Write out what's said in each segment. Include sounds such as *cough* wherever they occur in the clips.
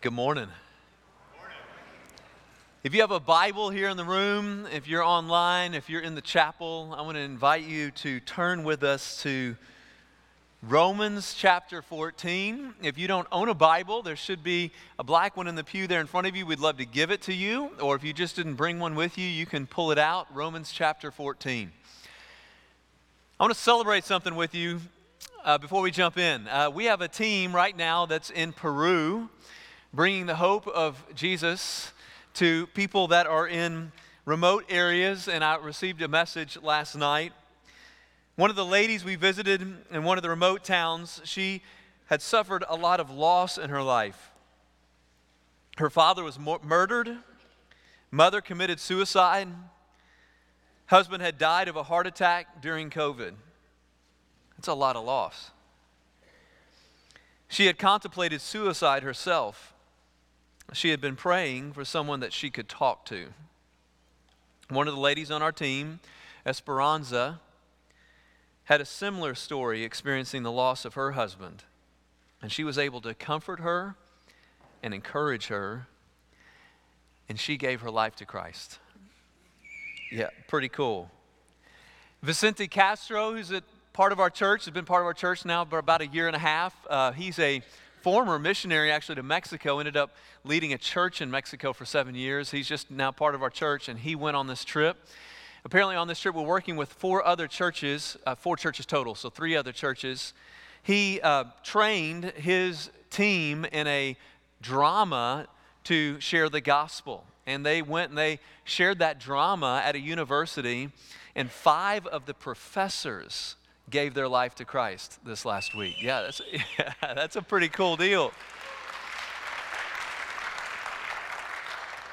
Good morning. If you have a Bible here in the room, if you're online, if you're in the chapel, I want to invite you to turn with us to Romans chapter 14. If you don't own a Bible, there should be a black one in the pew there in front of you. We'd love to give it to you. Or if you just didn't bring one with you, you can pull it out. Romans chapter 14. I want to celebrate something with you uh, before we jump in. Uh, we have a team right now that's in Peru bringing the hope of Jesus to people that are in remote areas. And I received a message last night. One of the ladies we visited in one of the remote towns, she had suffered a lot of loss in her life. Her father was murdered, mother committed suicide, husband had died of a heart attack during COVID. That's a lot of loss. She had contemplated suicide herself she had been praying for someone that she could talk to. One of the ladies on our team, Esperanza, had a similar story experiencing the loss of her husband. And she was able to comfort her and encourage her, and she gave her life to Christ. Yeah, pretty cool. Vicente Castro, who's a part of our church, has been part of our church now for about a year and a half. Uh, he's a former missionary actually to Mexico, ended up leading a church in Mexico for seven years. He's just now part of our church, and he went on this trip. Apparently, on this trip, we're working with four other churches, uh, four churches total, so three other churches. He uh, trained his team in a drama to share the gospel. And they went and they shared that drama at a university, and five of the professors gave their life to Christ this last week. Yeah, that's, *laughs* yeah, that's a pretty cool deal.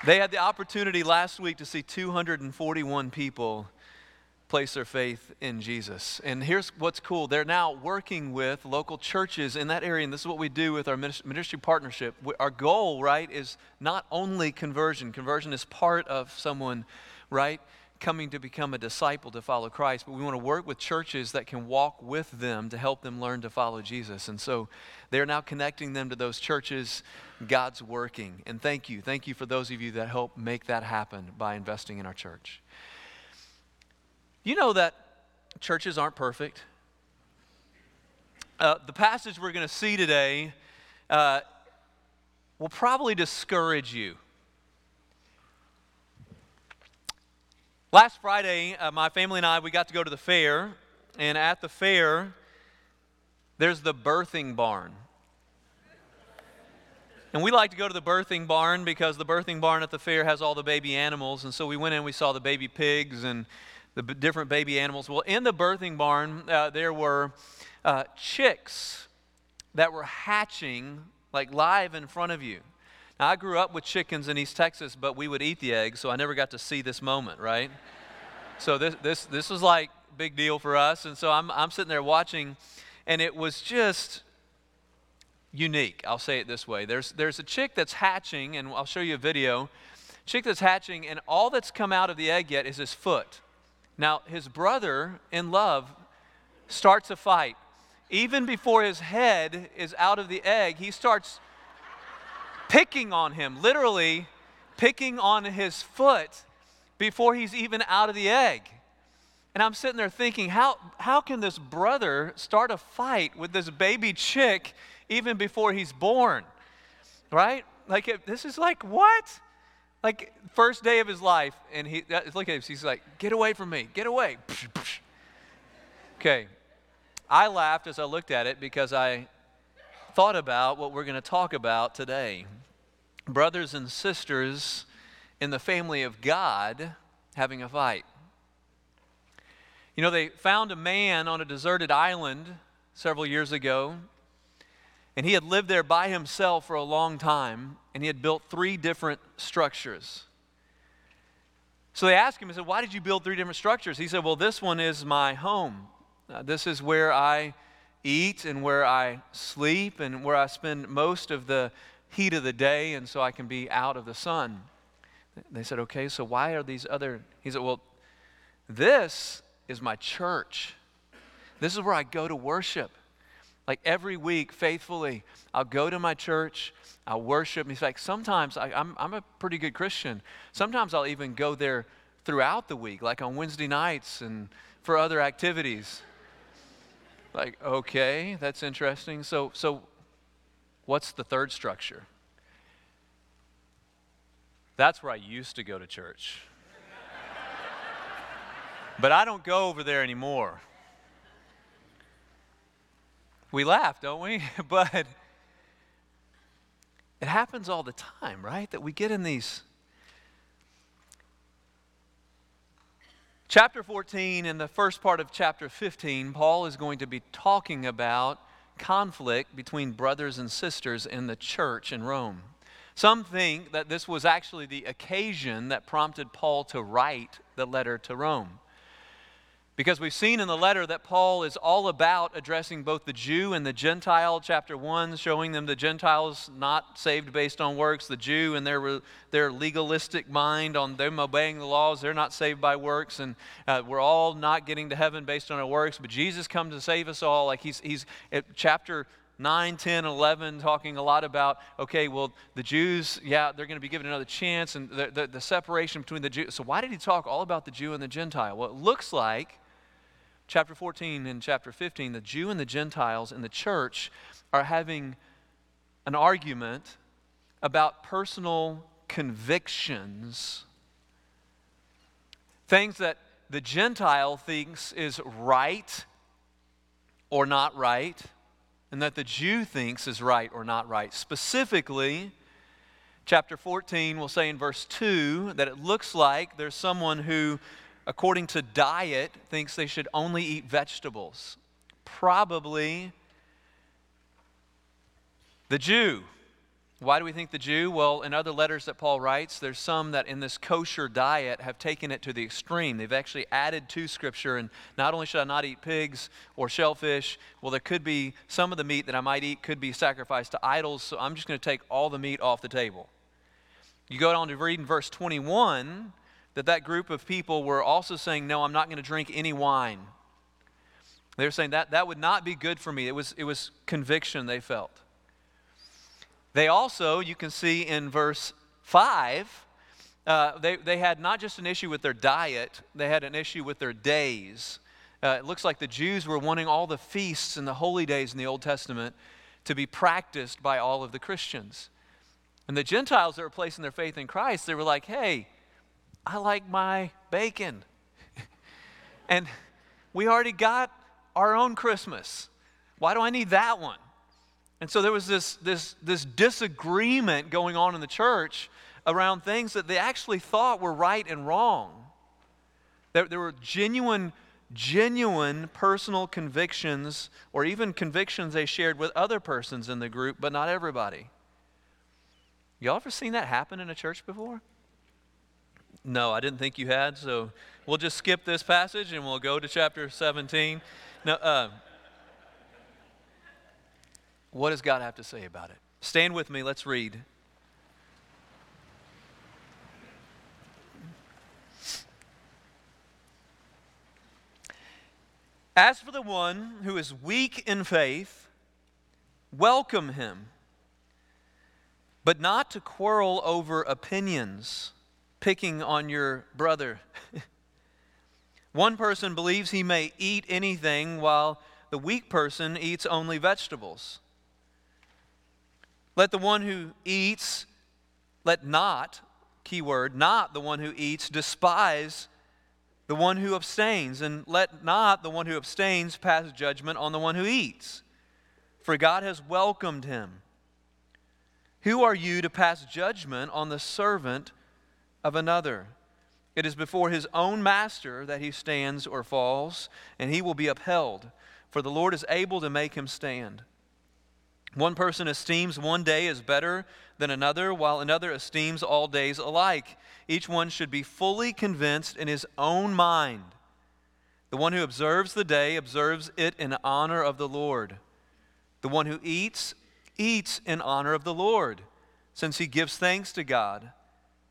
They had the opportunity last week to see 241 people place their faith in Jesus. And here's what's cool they're now working with local churches in that area, and this is what we do with our ministry partnership. Our goal, right, is not only conversion, conversion is part of someone, right? Coming to become a disciple to follow Christ, but we want to work with churches that can walk with them to help them learn to follow Jesus. And so they're now connecting them to those churches. God's working. And thank you. Thank you for those of you that help make that happen by investing in our church. You know that churches aren't perfect. Uh, the passage we're going to see today uh, will probably discourage you. Last Friday, uh, my family and I, we got to go to the fair, and at the fair, there's the birthing barn. And we like to go to the birthing barn because the birthing barn at the fair has all the baby animals. And so we went in, and we saw the baby pigs and the b- different baby animals. Well, in the birthing barn, uh, there were uh, chicks that were hatching like live in front of you. Now, I grew up with chickens in East Texas, but we would eat the eggs, so I never got to see this moment, right? so this, this, this was like big deal for us. And so I'm, I'm sitting there watching, and it was just unique. I'll say it this way. There's, there's a chick that's hatching, and I'll show you a video. Chick that's hatching, and all that's come out of the egg yet is his foot. Now, his brother, in love, starts a fight. Even before his head is out of the egg, he starts picking on him, literally picking on his foot before he's even out of the egg. And I'm sitting there thinking, how, how can this brother start a fight with this baby chick even before he's born? Right? Like, this is like, what? Like, first day of his life, and he, look at him, he's like, get away from me, get away. *laughs* Okay. I laughed as I looked at it because I thought about what we're going to talk about today. Brothers and sisters in the family of God having a fight. You know, they found a man on a deserted island several years ago, and he had lived there by himself for a long time, and he had built three different structures. So they asked him, he said, Why did you build three different structures? He said, Well, this one is my home. Uh, this is where I eat and where I sleep and where I spend most of the heat of the day, and so I can be out of the sun. They said, Okay, so why are these other? He said, Well, this is my church. This is where I go to worship. Like every week, faithfully, I'll go to my church, I'll worship. He's like, sometimes I, I'm, I'm a pretty good Christian. Sometimes I'll even go there throughout the week, like on Wednesday nights and for other activities. Like, okay, that's interesting. So, so what's the third structure? That's where I used to go to church. *laughs* but I don't go over there anymore. We laugh, don't we? *laughs* but it happens all the time, right? That we get in these. Chapter 14 and the first part of chapter 15, Paul is going to be talking about conflict between brothers and sisters in the church in Rome. Some think that this was actually the occasion that prompted Paul to write the letter to Rome. Because we've seen in the letter that Paul is all about addressing both the Jew and the Gentile, chapter 1, showing them the Gentiles not saved based on works, the Jew and their, their legalistic mind on them obeying the laws, they're not saved by works, and uh, we're all not getting to heaven based on our works, but Jesus comes to save us all. Like he's, he's at chapter 9, 10, 11, talking a lot about, okay, well, the Jews, yeah, they're going to be given another chance, and the, the, the separation between the Jews. So, why did he talk all about the Jew and the Gentile? Well, it looks like chapter 14 and chapter 15, the Jew and the Gentiles in the church are having an argument about personal convictions, things that the Gentile thinks is right or not right, and that the Jew thinks is right or not right. Specifically, chapter 14 will say in verse 2 that it looks like there's someone who according to diet, thinks they should only eat vegetables. Probably the Jew. Why do we think the Jew? Well, in other letters that Paul writes, there's some that in this kosher diet have taken it to the extreme. They've actually added to Scripture, and not only should I not eat pigs or shellfish, well, there could be some of the meat that I might eat could be sacrificed to idols, so I'm just going to take all the meat off the table. You go on to read in verse 21 that that group of people were also saying, No, I'm not going to drink any wine. They were saying that that would not be good for me. It was, it was conviction they felt. They also, you can see in verse 5, uh, they, they had not just an issue with their diet, they had an issue with their days. Uh, it looks like the Jews were wanting all the feasts and the holy days in the Old Testament to be practiced by all of the Christians. And the Gentiles that were placing their faith in Christ, they were like, hey, I like my bacon. *laughs* and we already got our own Christmas. Why do I need that one? And so there was this, this, this disagreement going on in the church around things that they actually thought were right and wrong. There, there were genuine, genuine personal convictions or even convictions they shared with other persons in the group, but not everybody. Y'all ever seen that happen in a church before? No, I didn't think you had, so we'll just skip this passage and we'll go to chapter 17. Now, uh, what does God have to say about it? Stand with me, let's read. As for the one who is weak in faith, welcome him, but not to quarrel over opinions picking on your brother. *laughs* One person believes he may eat anything while the weak person eats only vegetables. Let the one who eats, let not, keyword, not the one who eats, despise the one who abstains, and let not the one who abstains pass judgment on the one who eats, for God has welcomed him. Who are you to pass judgment on the servant of another. It is before his own master that he stands or falls, and he will be upheld, for the Lord is able to make him stand. One person esteems one day as better than another, while another esteems all days alike. Each one should be fully convinced in his own mind. The one who observes the day observes it in honor of the Lord. The one who eats, eats in honor of the Lord, since he gives thanks to God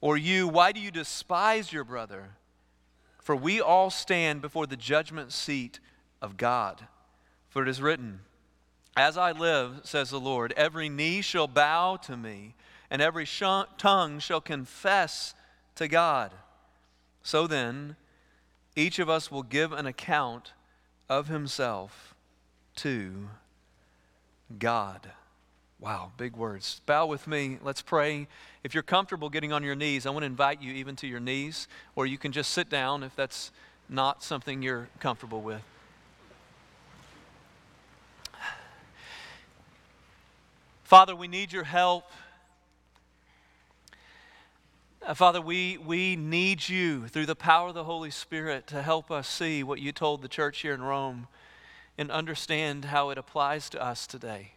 Or you, why do you despise your brother? For we all stand before the judgment seat of God. For it is written, As I live, says the Lord, every knee shall bow to me, and every sh- tongue shall confess to God. So then, each of us will give an account of himself to God. Wow, big words. Bow with me. Let's pray. If you're comfortable getting on your knees, I want to invite you even to your knees, or you can just sit down if that's not something you're comfortable with. Father, we need your help. Uh, Father, we, we need you through the power of the Holy Spirit to help us see what you told the church here in Rome and understand how it applies to us today.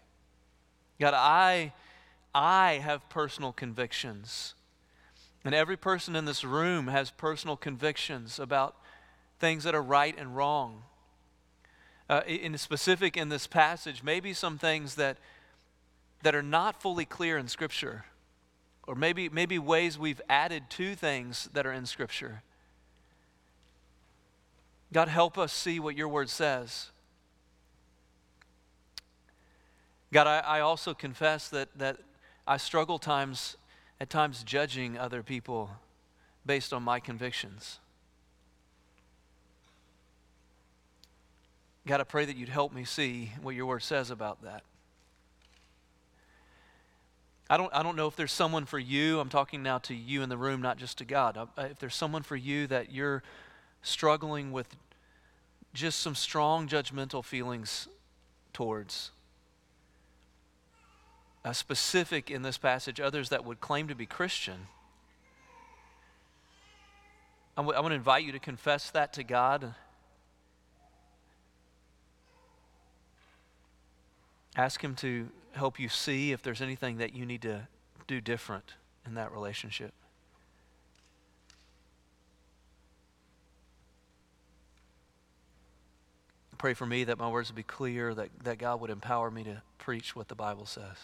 God, I, I have personal convictions. And every person in this room has personal convictions about things that are right and wrong. Uh, in specific, in this passage, maybe some things that, that are not fully clear in Scripture or maybe, maybe ways we've added to things that are in Scripture. God, help us see what your word says. God, I, I also confess that, that I struggle times, at times judging other people based on my convictions. God, I pray that you'd help me see what your word says about that. I don't, I don't know if there's someone for you. I'm talking now to you in the room, not just to God. If there's someone for you that you're struggling with just some strong judgmental feelings towards, a specific in this passage, others that would claim to be Christian. I want to invite you to confess that to God. Ask Him to help you see if there's anything that you need to do different in that relationship. Pray for me that my words would be clear, that, that God would empower me to preach what the Bible says.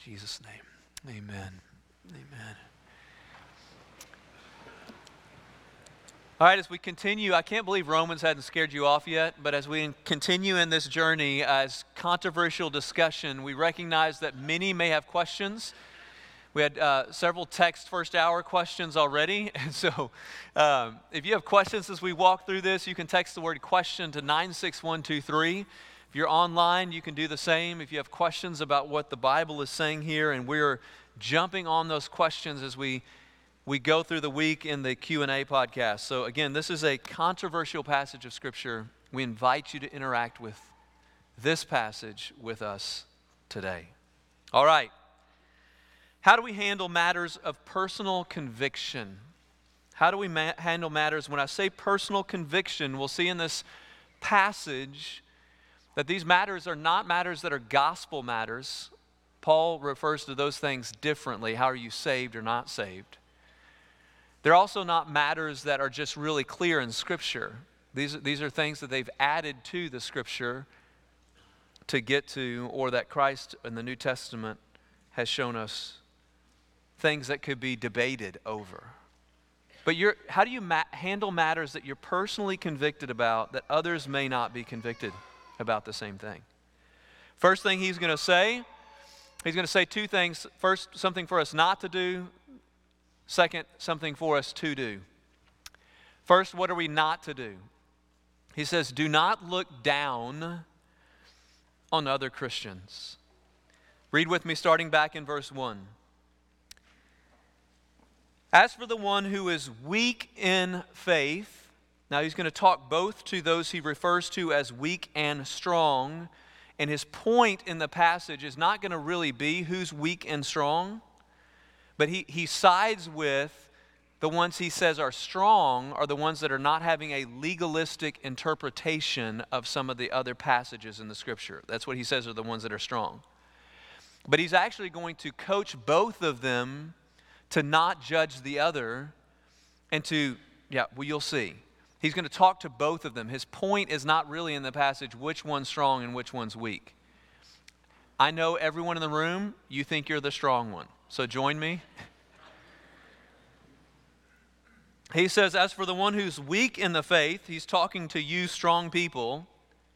Jesus' name, amen. Amen. All right, as we continue, I can't believe Romans hadn't scared you off yet, but as we continue in this journey as controversial discussion, we recognize that many may have questions. We had uh, several text first hour questions already. *laughs* And so um, if you have questions as we walk through this, you can text the word question to 96123. If you're online, you can do the same. If you have questions about what the Bible is saying here, and we're jumping on those questions as we we go through the week in the q&a podcast. So again this is a controversial passage of scripture. We invite you to interact with this passage with us today. All right. How do we handle matters of personal conviction? How do we ma- handle matters? When i say personal conviction we'll see in this passage that these matters are not matters that are gospel matters paul refers to those things differently how are you saved or not saved they're also not matters that are just really clear in Scripture. These, these are things that they've added to the Scripture to get to, or that Christ in the New Testament has shown us things that could be debated over. But how do you ma- handle matters that you're personally convicted about that others may not be convicted about the same thing? First thing he's going to say, he's going to say two things. First, something for us not to do, Second, something for us to do. First, what are we not to do? He says, Do not look down on other Christians. Read with me, starting back in verse 1. As for the one who is weak in faith, now he's going to talk both to those he refers to as weak and strong. And his point in the passage is not going to really be who's weak and strong but he, he sides with the ones he says are strong are the ones that are not having a legalistic interpretation of some of the other passages in the scripture. That's what he says are the ones that are strong. But he's actually going to coach both of them to not judge the other and to, yeah, well, you'll see. He's going to talk to both of them. His point is not really in the passage which one's strong and which one's weak. I know everyone in the room, you think you're the strong one. So join me. He says, As for the one who's weak in the faith, he's talking to you, strong people.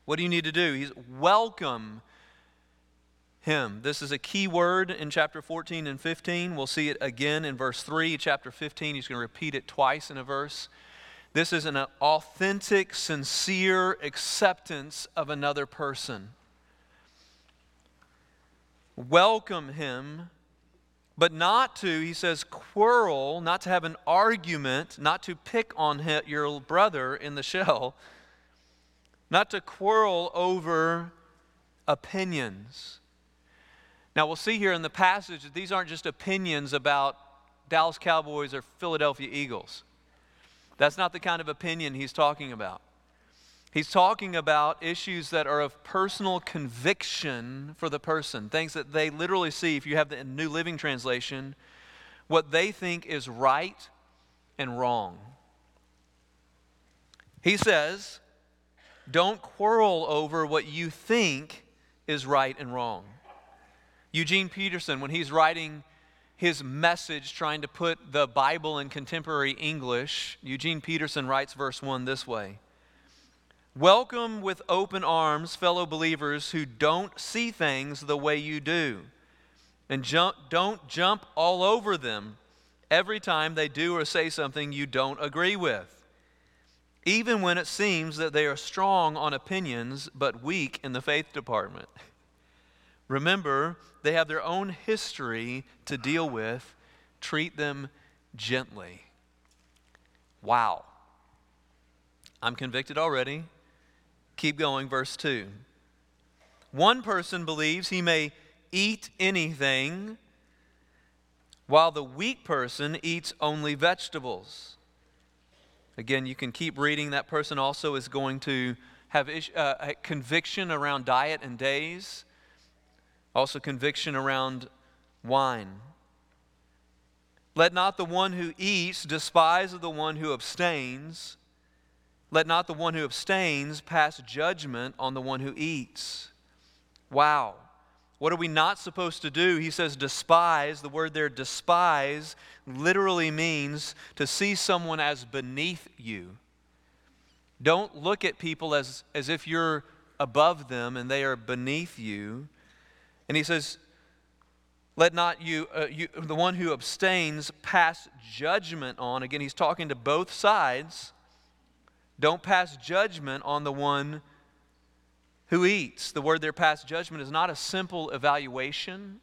What do you need to do? He's welcome him. This is a key word in chapter 14 and 15. We'll see it again in verse 3. Chapter 15, he's going to repeat it twice in a verse. This is an authentic, sincere acceptance of another person. Welcome him but not to, he says, quarrel, not to have an argument, not to pick on your brother in the shell, not to quarrel over opinions. Now, we'll see here in the passage that these aren't just opinions about Dallas Cowboys or Philadelphia Eagles. That's not the kind of opinion he's talking about. He's talking about issues that are of personal conviction for the person, things that they literally see. If you have the New Living Translation, what they think is right and wrong. He says, don't quarrel over what you think is right and wrong. Eugene Peterson, when he's writing his message, trying to put the Bible in contemporary English, Eugene Peterson writes verse 1 this way Welcome with open arms fellow believers who don't see things the way you do. And jump, don't jump all over them every time they do or say something you don't agree with, even when it seems that they are strong on opinions but weak in the faith department. *laughs* Remember, they have their own history to deal with. Treat them gently. Wow. I'm convicted already. Keep going, verse 2. One person believes he may eat anything, while the weak person eats only vegetables. Again, you can keep reading. That person also is going to have uh, conviction around diet and days, also conviction around wine. Let not the one who eats despise the one who abstains let not the one who abstains pass judgment on the one who eats. Wow. What are we not supposed to do? He says despise. The word there, despise, literally means to see someone as beneath you. Don't look at people as, as if you're above them and they are beneath you. And he says, let not you, uh, you, the one who abstains, pass judgment on. Again, he's talking to both sides. Don't pass judgment on the one who eats. The word there, pass judgment, is not a simple evaluation,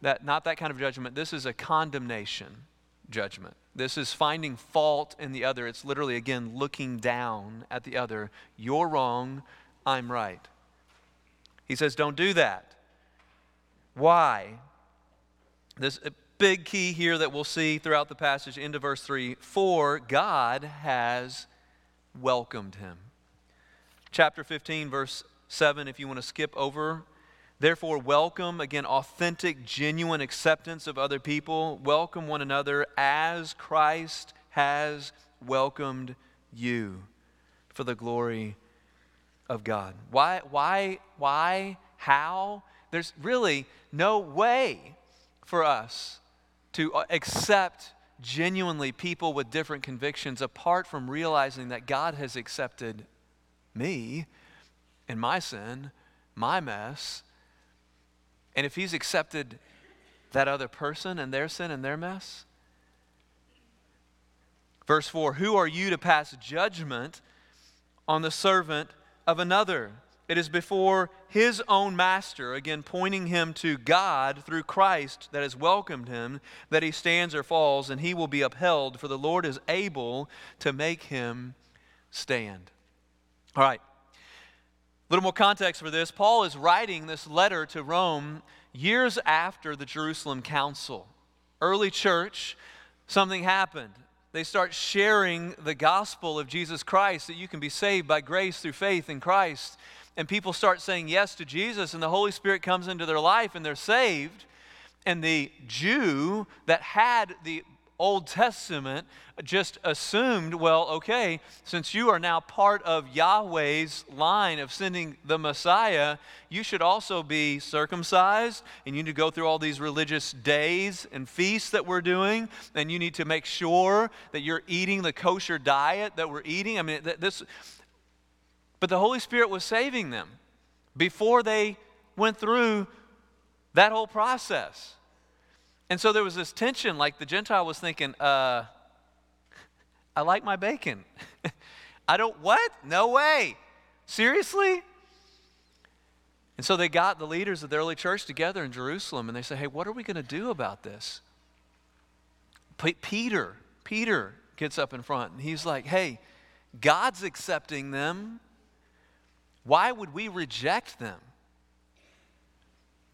that, not that kind of judgment. This is a condemnation judgment. This is finding fault in the other. It's literally, again, looking down at the other. You're wrong, I'm right. He says, don't do that. Why? This big key here that we'll see throughout the passage into verse 3 For God has welcomed him. Chapter 15, verse 7, if you want to skip over. Therefore, welcome, again, authentic, genuine acceptance of other people. Welcome one another as Christ has welcomed you for the glory of God. Why, why, why, how? There's really no way for us to uh, accept genuinely people with different convictions apart from realizing that God has accepted me and my sin, my mess. And if He's accepted that other person and their sin and their mess, Verse 4 Who are you to pass judgment on the servant of another? It is before his own master, again pointing him to God through Christ that has welcomed him, that he stands or falls, and he will be upheld, for the Lord is able to make him stand. All right. A little more context for this. Paul is writing this letter to Rome years after the Jerusalem Council. Early church, something happened. they start sharing the gospel of Jesus Christ that you can be saved by grace through faith in Christ. And people start saying yes to Jesus, and the Holy Spirit comes into their life and they're saved. And the Jew that had the Old Testament just assumed, well, okay, since you are now part of Yahweh's line of sending the Messiah, you should also be circumcised, and you need to go through all these religious days and feasts that we're doing, and you need to make sure that you're eating the kosher diet that we're eating. I mean, this. But the Holy Spirit was saving them before they went through that whole process. And so there was this tension, like the Gentile was thinking, uh, *laughs* I like my bacon. *laughs* I don't, what? No way. Seriously? And so they got the leaders of the early church together in Jerusalem and they said, hey, what are we going to do about this? P- Peter, Peter gets up in front and he's like, hey, God's accepting them. Why would we reject them?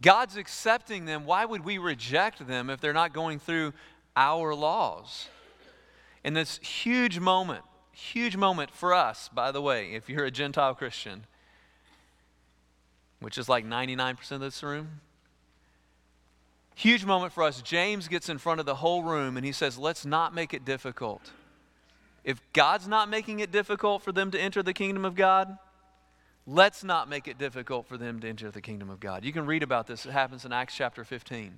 God's accepting them. Why would we reject them if they're not going through our laws? In this huge moment, huge moment for us, by the way, if you're a Gentile Christian, which is like 99% of this room. Huge moment for us. James gets in front of the whole room and he says, Let's not make it difficult. If God's not making it difficult for them to enter the kingdom of God, Let's not make it difficult for them to enter the kingdom of God. You can read about this. It happens in Acts chapter 15.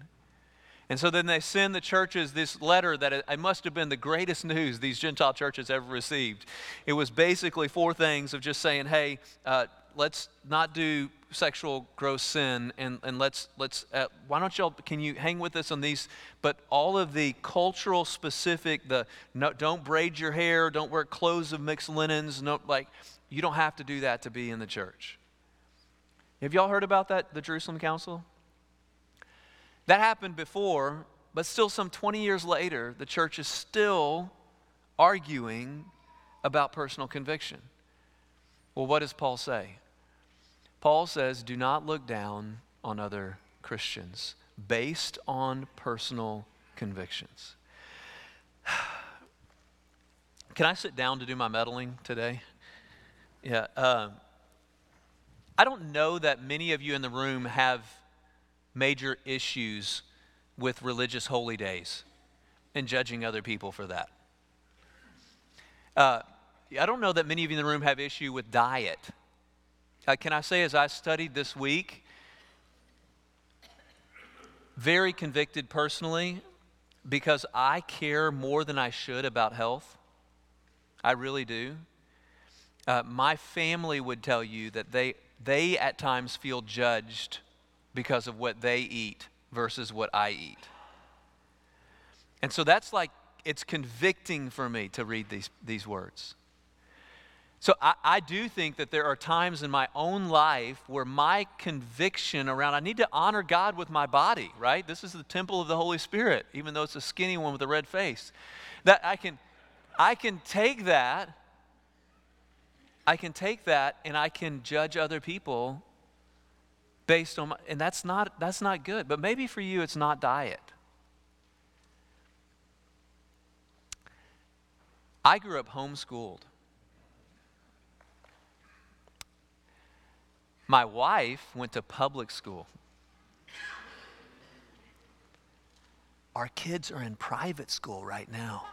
And so then they send the churches this letter that it, must have been the greatest news these Gentile churches ever received. It was basically four things of just saying, hey, uh, let's not do sexual gross sin and, and let's, let's uh, why don't y'all, can you hang with us on these? But all of the cultural specific, the no, don't braid your hair, don't wear clothes of mixed linens, no, like you don't have to do that to be in the church. Have y'all heard about that, the Jerusalem Council? That happened before, but still, some 20 years later, the church is still arguing about personal conviction. Well, what does Paul say? Paul says, Do not look down on other Christians based on personal convictions. *sighs* Can I sit down to do my meddling today? Yeah. Uh, I don't know that many of you in the room have major issues with religious holy days and judging other people for that. Uh, I don't know that many of you in the room have issue with diet. Uh, can I say, as I studied this week, very convicted personally because I care more than I should about health. I really do. Uh, my family would tell you that they, they at times feel judged because of what they eat versus what I eat. And so that's like, it's convicting for me to read these, these words. So I, I, do think that there are times in my own life where my conviction around, I need to honor God with my body, right? This is the temple of the Holy Spirit, even though it's a skinny one with a red face. That I can, I can take that I can take that and I can judge other people based on my, and that's not that's not good. But maybe for you it's not diet. I grew up homeschooled. My wife went to public school. Our kids are in private school right now.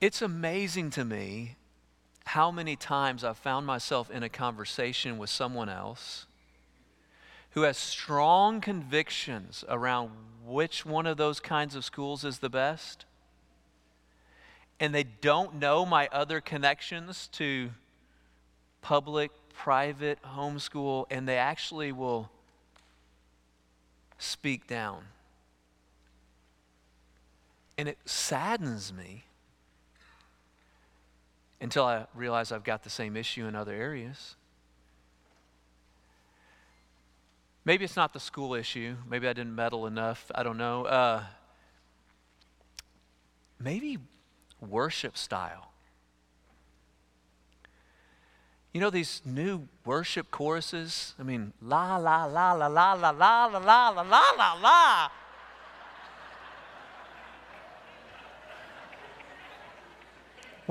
It's amazing to me how many times I've found myself in a conversation with someone else who has strong convictions around which one of those kinds of schools is the best, and they don't know my other connections to public, private, homeschool, and they actually will speak down. And it saddens me until I realize I've got the same issue in other areas. Maybe it's not the school issue. Maybe I didn't meddle enough. I don't know. Uh, maybe worship style. You know these new worship choruses? I mean, la, la, la, la, la, la, la, la, la, la, la, la, la.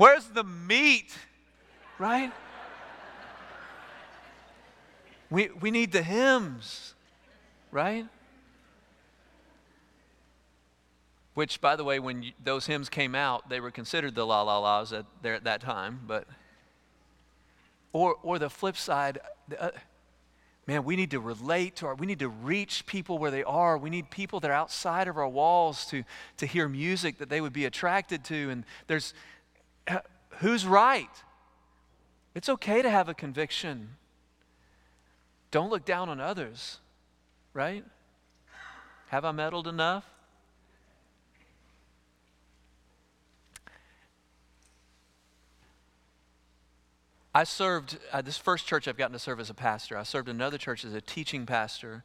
Where's the meat? Right? We, we need the hymns, right? Which, by the way, when you, those hymns came out, they were considered the la la la's at, there at that time. But, or, or the flip side, uh, man, we need to relate to our, we need to reach people where they are. We need people that are outside of our walls to, to hear music that they would be attracted to. And there's, who's right? It's okay to have a conviction. Don't look down on others, right? Have I meddled enough? I served, uh, this first church I've gotten to serve as a pastor. I served another church as a teaching pastor.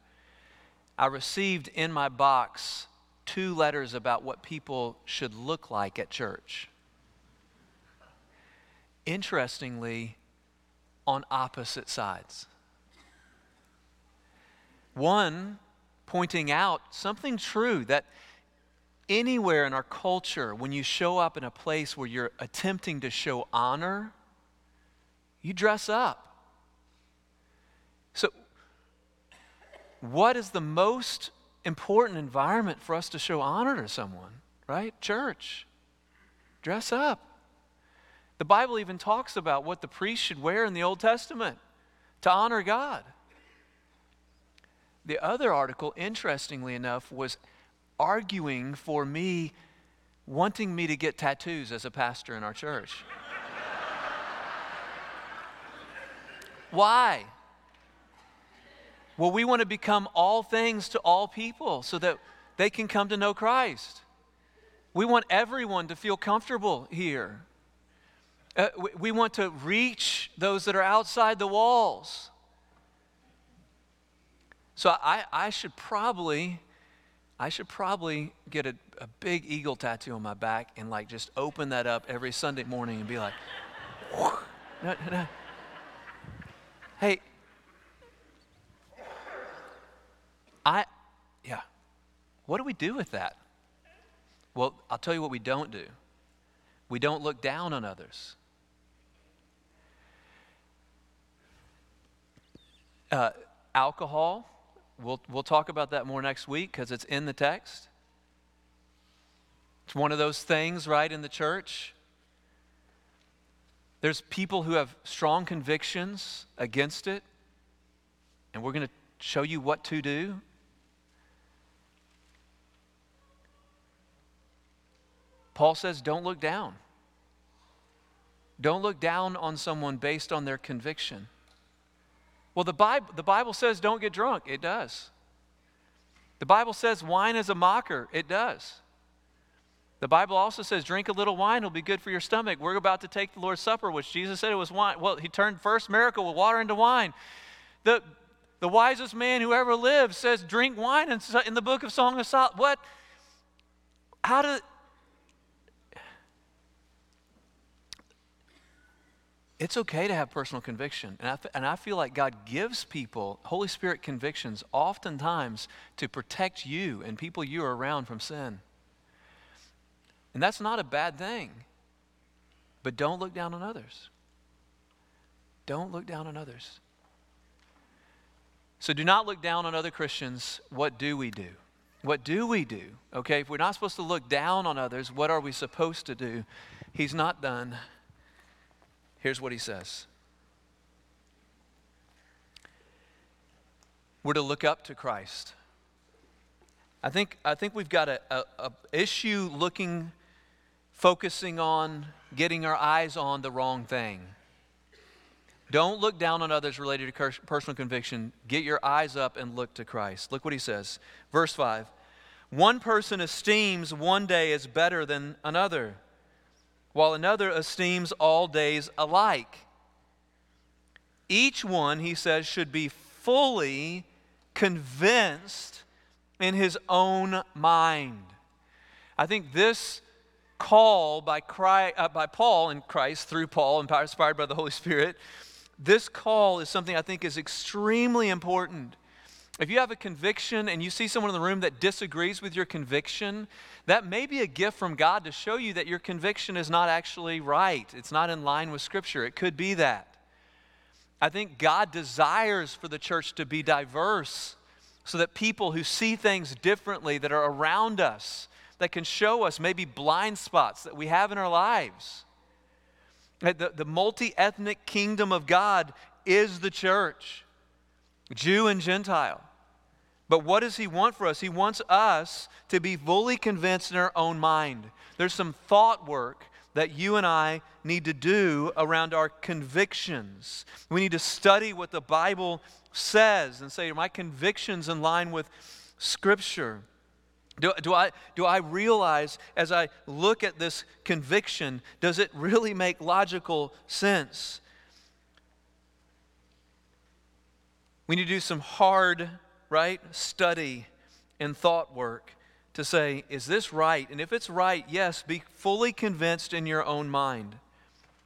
I received in my box two letters about what people should look like at church. Interestingly, on opposite sides. One pointing out something true that anywhere in our culture, when you show up in a place where you're attempting to show honor, you dress up. So, what is the most important environment for us to show honor to someone, right? Church. Dress up. The Bible even talks about what the priest should wear in the Old Testament to honor God. The other article, interestingly enough, was arguing for me, wanting me to get tattoos as a pastor in our church. Why? Well, we want to become all things to all people so that they can come to know Christ. We want everyone to feel comfortable here. Uh, we, we want to reach those that are outside the walls. So I, I should probably, I should probably get a, a big eagle tattoo on my back and like just open that up every Sunday morning and be like, no, no. hey, I, yeah. What do we do with that? Well, I'll tell you what we don't do. We don't look down on others. Uh, alcohol, We'll, we'll talk about that more next week because it's in the text. It's one of those things, right, in the church. There's people who have strong convictions against it, and we're going to show you what to do. Paul says, don't look down. Don't look down on someone based on their conviction. Well, the Bible, the Bible says don't get drunk. It does. The Bible says wine is a mocker. It does. The Bible also says drink a little wine it'll be good for your stomach. We're about to take the Lord's Supper, which Jesus said it was wine. Well, he turned first miracle with water into wine. The, the wisest man who ever lived says drink wine in, in the book of Song of Solomon. What? How do it's okay to have personal conviction. And I, and I feel like God gives people Holy Spirit convictions oftentimes to protect you and people you are around from sin. And that's not a bad thing. But don't look down on others. Don't look down on others. So do not look down on other Christians. What do we do? What do we do? Okay, if we're not supposed to look down on others, what are we supposed to do? He's not done. Here's what he says We're to look up to Christ. I think, I think we've got a, issue looking, focusing on, getting our eyes on the wrong thing. Don't look down on others related to personal conviction. Get your eyes up and look to Christ. Look what he says. Verse 5 One person esteems one day as better than another while another esteems all days alike. Each one, he says, should be fully convinced in his own mind. I think this call by, Christ, uh, by Paul and Christ, through Paul, inspired by the Holy Spirit, this call is something I think is extremely important. If you have a conviction and you see someone in the room that disagrees with your conviction, that may be a gift from God to show you that your conviction is not actually right. It's not in line with Scripture. It could be that. I think God desires for the church to be diverse so that people who see things differently that are around us, that can show us maybe blind spots that we have in our lives. The, the multi ethnic kingdom of God is the church, Jew and Gentile. But what does he want for us? He wants us to be fully convinced in our own mind. There's some thought work that you and I need to do around our convictions. We need to study what the Bible says and say, Are my convictions in line with Scripture? Do, do, I, do I realize as I look at this conviction, does it really make logical sense? We need to do some hard right? Study and thought work to say, is this right? And if it's right, yes, be fully convinced in your own mind.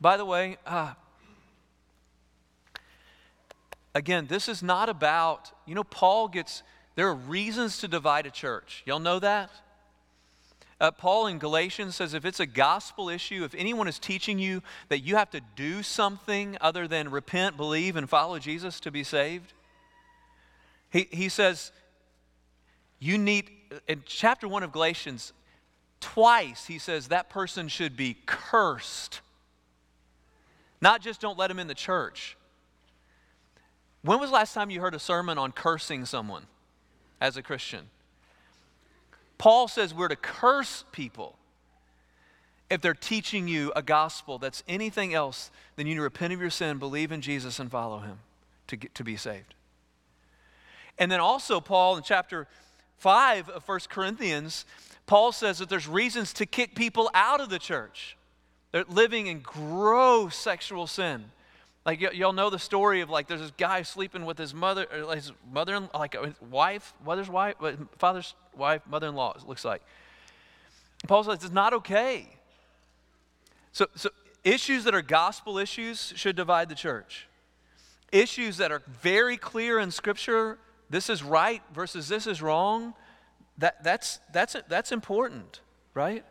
By the way, uh, again, this is not about, you know, Paul gets, there are reasons to divide a church. Y'all know that? Uh, Paul in Galatians says if it's a gospel issue, if anyone is teaching you that you have to do something other than repent, believe, and follow Jesus to be saved, he, he says, you need, in chapter 1 of Galatians, twice he says that person should be cursed. Not just don't let him in the church. When was the last time you heard a sermon on cursing someone as a Christian? Paul says we're to curse people if they're teaching you a gospel that's anything else than you to repent of your sin, believe in Jesus, and follow him to, get, to be saved. And then also, Paul in chapter 5 of 1 Corinthians, Paul says that there's reasons to kick people out of the church. They're living in gross sexual sin. Like y- y'all know the story of like there's this guy sleeping with his mother, his mother, like his wife, mother's wife, father's wife, mother-in-law. It looks like. Paul says it's not okay. So, so issues that are gospel issues should divide the church. Issues that are very clear in Scripture this is right versus this is wrong, that, that's, that's, that's important, right?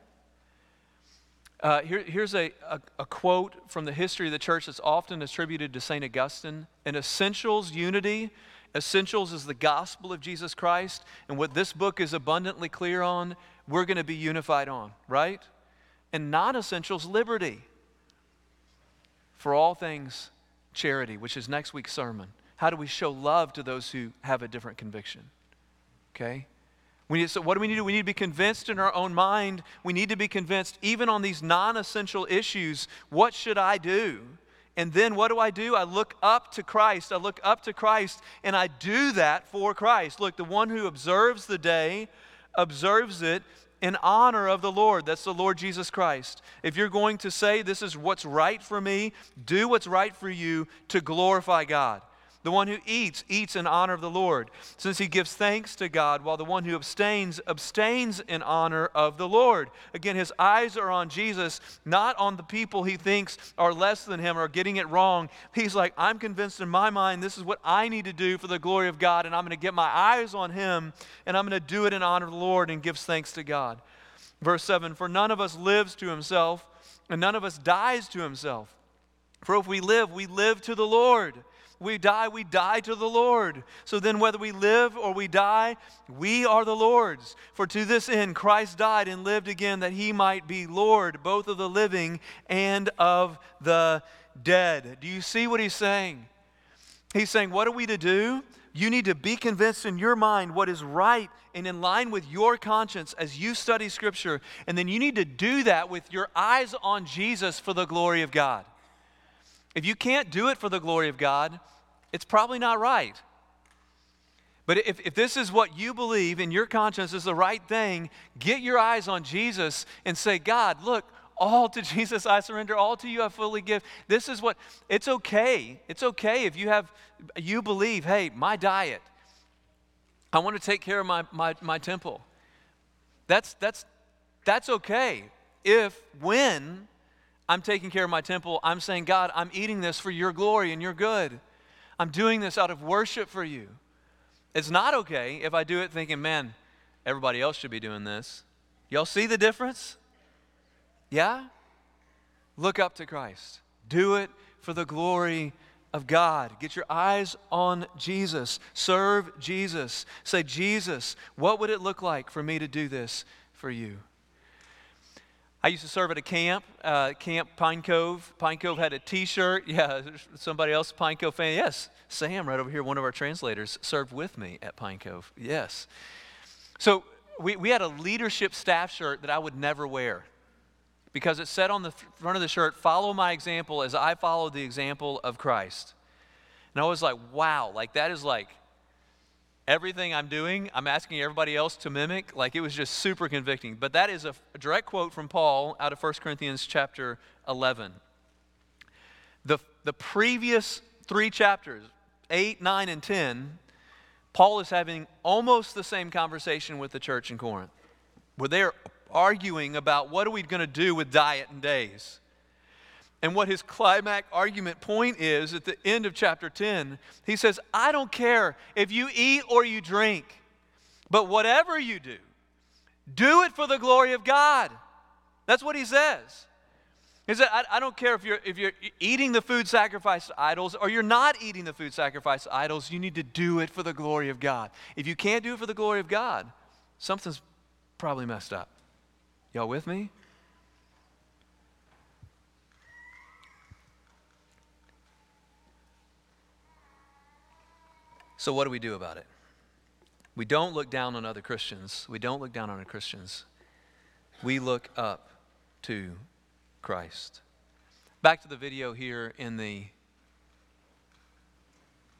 Uh, here, here's a, a, a, quote from the history of the church that's often attributed to St. Augustine. An essentials, unity. Essentials is the gospel of Jesus Christ. And what this book is abundantly clear on, we're going to be unified on, right? And non essentials, liberty. For all things, charity, which is next week's sermon. How do we show love to those who have a different conviction? Okay? We need, so what do we need to do? We need to be convinced in our own mind. We need to be convinced, even on these non essential issues, what should I do? And then what do I do? I look up to Christ. I look up to Christ and I do that for Christ. Look, the one who observes the day observes it in honor of the Lord. That's the Lord Jesus Christ. If you're going to say, This is what's right for me, do what's right for you to glorify God. The one who eats, eats in honor of the Lord, since he gives thanks to God, while the one who abstains, abstains in honor of the Lord. Again, his eyes are on Jesus, not on the people he thinks are less than him or getting it wrong. He's like, I'm convinced in my mind this is what I need to do for the glory of God, and I'm going to get my eyes on him, and I'm going to do it in honor of the Lord and gives thanks to God. Verse 7 For none of us lives to himself, and none of us dies to himself. For if we live, we live to the Lord we die, we die to the Lord. So then, whether we live or we die, we are the Lord's. For to this end, Christ died and lived again that he might be Lord, both of the living and of the dead. Do you see what he's saying? He's saying, What are we to do? You need to be convinced in your mind what is right and in line with your conscience as you study Scripture. And then you need to do that with your eyes on Jesus for the glory of God. If you can't do it for the glory of God, it's probably not right. But if, if this is what you believe in your conscience is the right thing, get your eyes on Jesus and say, God, look, all to *laughs* Jesus I surrender, all to you I fully give. This is what, it's okay. It's okay if you have, you believe, hey, my diet, I want to take care of my, my, my temple. That's, that's, that's okay if, when I'm taking care of my temple, I'm saying, God, I'm eating this for your glory and your good. I'm doing this out of worship for you. It's not okay if I do it thinking, man, everybody else should be doing this. Y'all see the difference? Yeah? Look up to Christ. Do it for the glory of God. Get your eyes on Jesus. Serve Jesus. Say, Jesus, what would it look like for me to do this for you? I used to serve at a camp, uh, Camp Pine Cove. Pine Cove had a t shirt. *laughs* Yeah, somebody else, Pine Cove fan. Yes, Sam, right over here, one of our translators, served with me at Pine Cove. Yes. So we, we had a leadership staff shirt that I would never wear because it said on the front of the shirt, Follow my example as I follow the example of Christ. And I was like, Wow, like that is like everything I'm doing, I'm asking everybody else to mimic. Like it was just super convicting. But that is a, direct quote from Paul out of 1 Corinthians chapter 11. The, the previous three chapters, 8, 9, and 10, Paul is having almost the same conversation with the church in Corinth, where they're arguing about what are we going to do with diet and days. And what his climax argument point is at the end of chapter 10, he says, I don't care if you eat or you drink, but whatever you do, do it for the glory of God. That's what he says. He said, I, I don't care if you're, if you're eating the food sacrificed to idols or you're not eating the food sacrificed to idols, you need to do it for the glory of God. If you can't do it for the glory of God, something's probably messed up. Y'all with me? So, what do we do about it? We don't look down on other Christians. We don't look down on Christians. We look up to Christ. Back to the video here in the.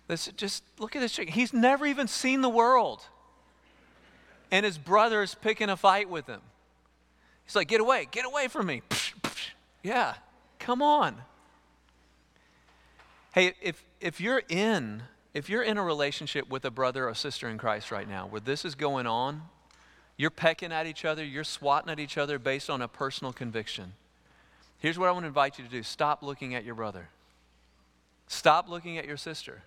Let's just look at this. He's never even seen the world. And his brother is picking a fight with him. He's like, Get away, get away from me. Yeah, come on. Hey, if, if you're in if you're in a relationship with a brother or sister in Christ right now where this is going on, you're pecking at each other, you're swatting at each other based on a personal conviction. Here's what I want to invite you to do stop looking at your brother, stop looking at your sister.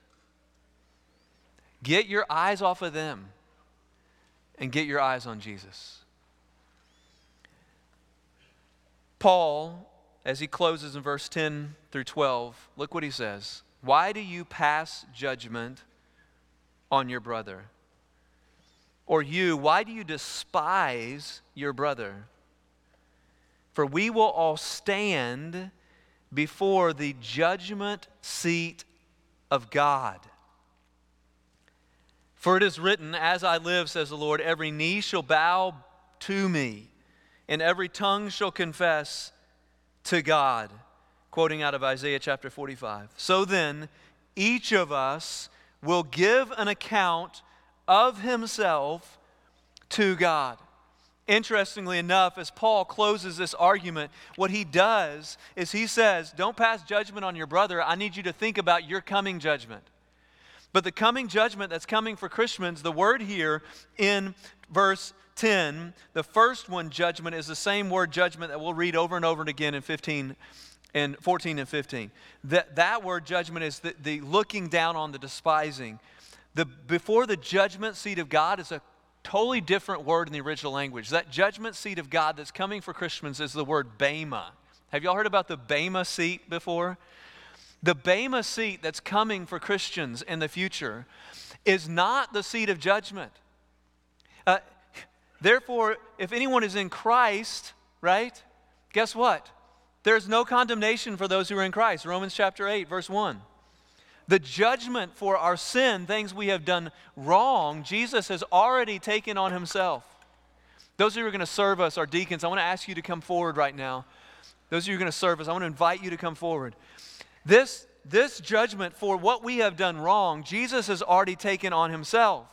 Get your eyes off of them and get your eyes on Jesus. Paul, as he closes in verse 10 through 12, look what he says. Why do you pass judgment on your brother? Or you, why do you despise your brother? For we will all stand before the judgment seat of God. For it is written, As I live, says the Lord, every knee shall bow to me, and every tongue shall confess to God quoting out of Isaiah chapter 45. So then, each of us will give an account of himself to God. Interestingly enough, as Paul closes this argument, what he does is he says, Don't pass judgment on your brother. I need you to think about your coming judgment. But the coming judgment that's coming for Christians, the word here in verse 10, the first one, judgment, is the same word judgment that we'll read over and over and again in 15 in 14 and 15. That, that word judgment is the, the looking down on the despising. The, before the judgment seat of God is a totally different word in the original language. That judgment seat of God that's coming for Christians is the word Bema. Have y'all heard about the Bema seat before? The Bema seat that's coming for Christians in the future is not the seat of judgment. Uh, therefore, if anyone is in Christ, right, guess what? There's no condemnation for those who are in Christ. Romans chapter 8, verse 1. The judgment for our sin, things we have done wrong, Jesus has already taken on himself. Those who are going to serve us, our deacons, I want to ask you to come forward right now. Those who are going to serve us, I want to invite you to come forward. This, this judgment for what we have done wrong, Jesus has already taken on himself.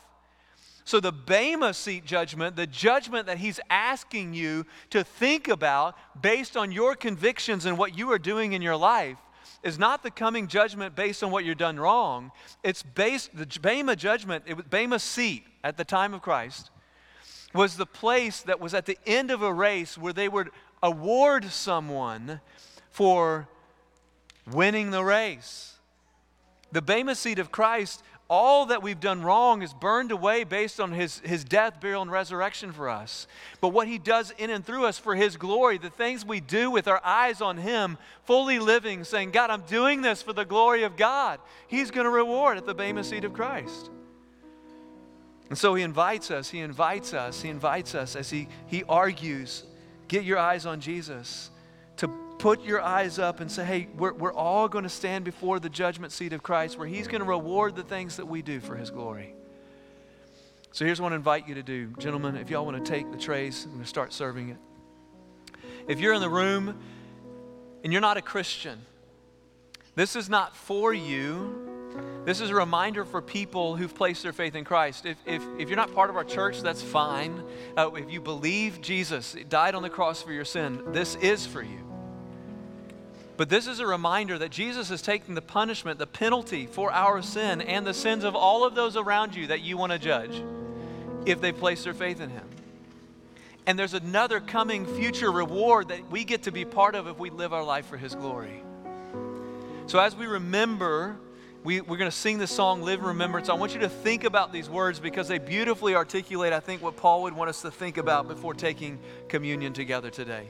So, the Bema seat judgment, the judgment that he's asking you to think about based on your convictions and what you are doing in your life, is not the coming judgment based on what you've done wrong. It's based, the Bema judgment, it was Bema seat at the time of Christ, was the place that was at the end of a race where they would award someone for winning the race. The Bema seat of Christ all that we've done wrong is burned away based on his, his death, burial, and resurrection for us. But what he does in and through us for his glory, the things we do with our eyes on him, fully living, saying, God, I'm doing this for the glory of God, he's going to reward at the Bema seat of Christ. And so he invites us, he invites us, he invites us as he, he argues, get your eyes on Jesus, to put your eyes up and say, hey, we're, we're all going to stand before the judgment seat of Christ where he's going to reward the things that we do for his glory. So here's what I invite you to do. Gentlemen, if y'all want to take the trays, I'm going to start serving it. If you're in the room and you're not a Christian, this is not for you. This is a reminder for people who've placed their faith in Christ. If, if, if you're not part of our church, that's fine. Uh, if you believe Jesus died on the cross for your sin, this is for you. But this is a reminder that Jesus is taking the punishment, the penalty for our sin and the sins of all of those around you that you want to judge if they place their faith in Him. And there's another coming future reward that we get to be part of if we live our life for His glory. So as we remember, we, we're going to sing the song Live in Remembrance. I want you to think about these words because they beautifully articulate, I think, what Paul would want us to think about before taking communion together today.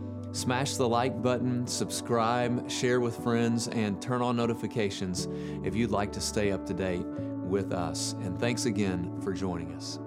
Smash the like button, subscribe, share with friends, and turn on notifications if you'd like to stay up to date with us. And thanks again for joining us.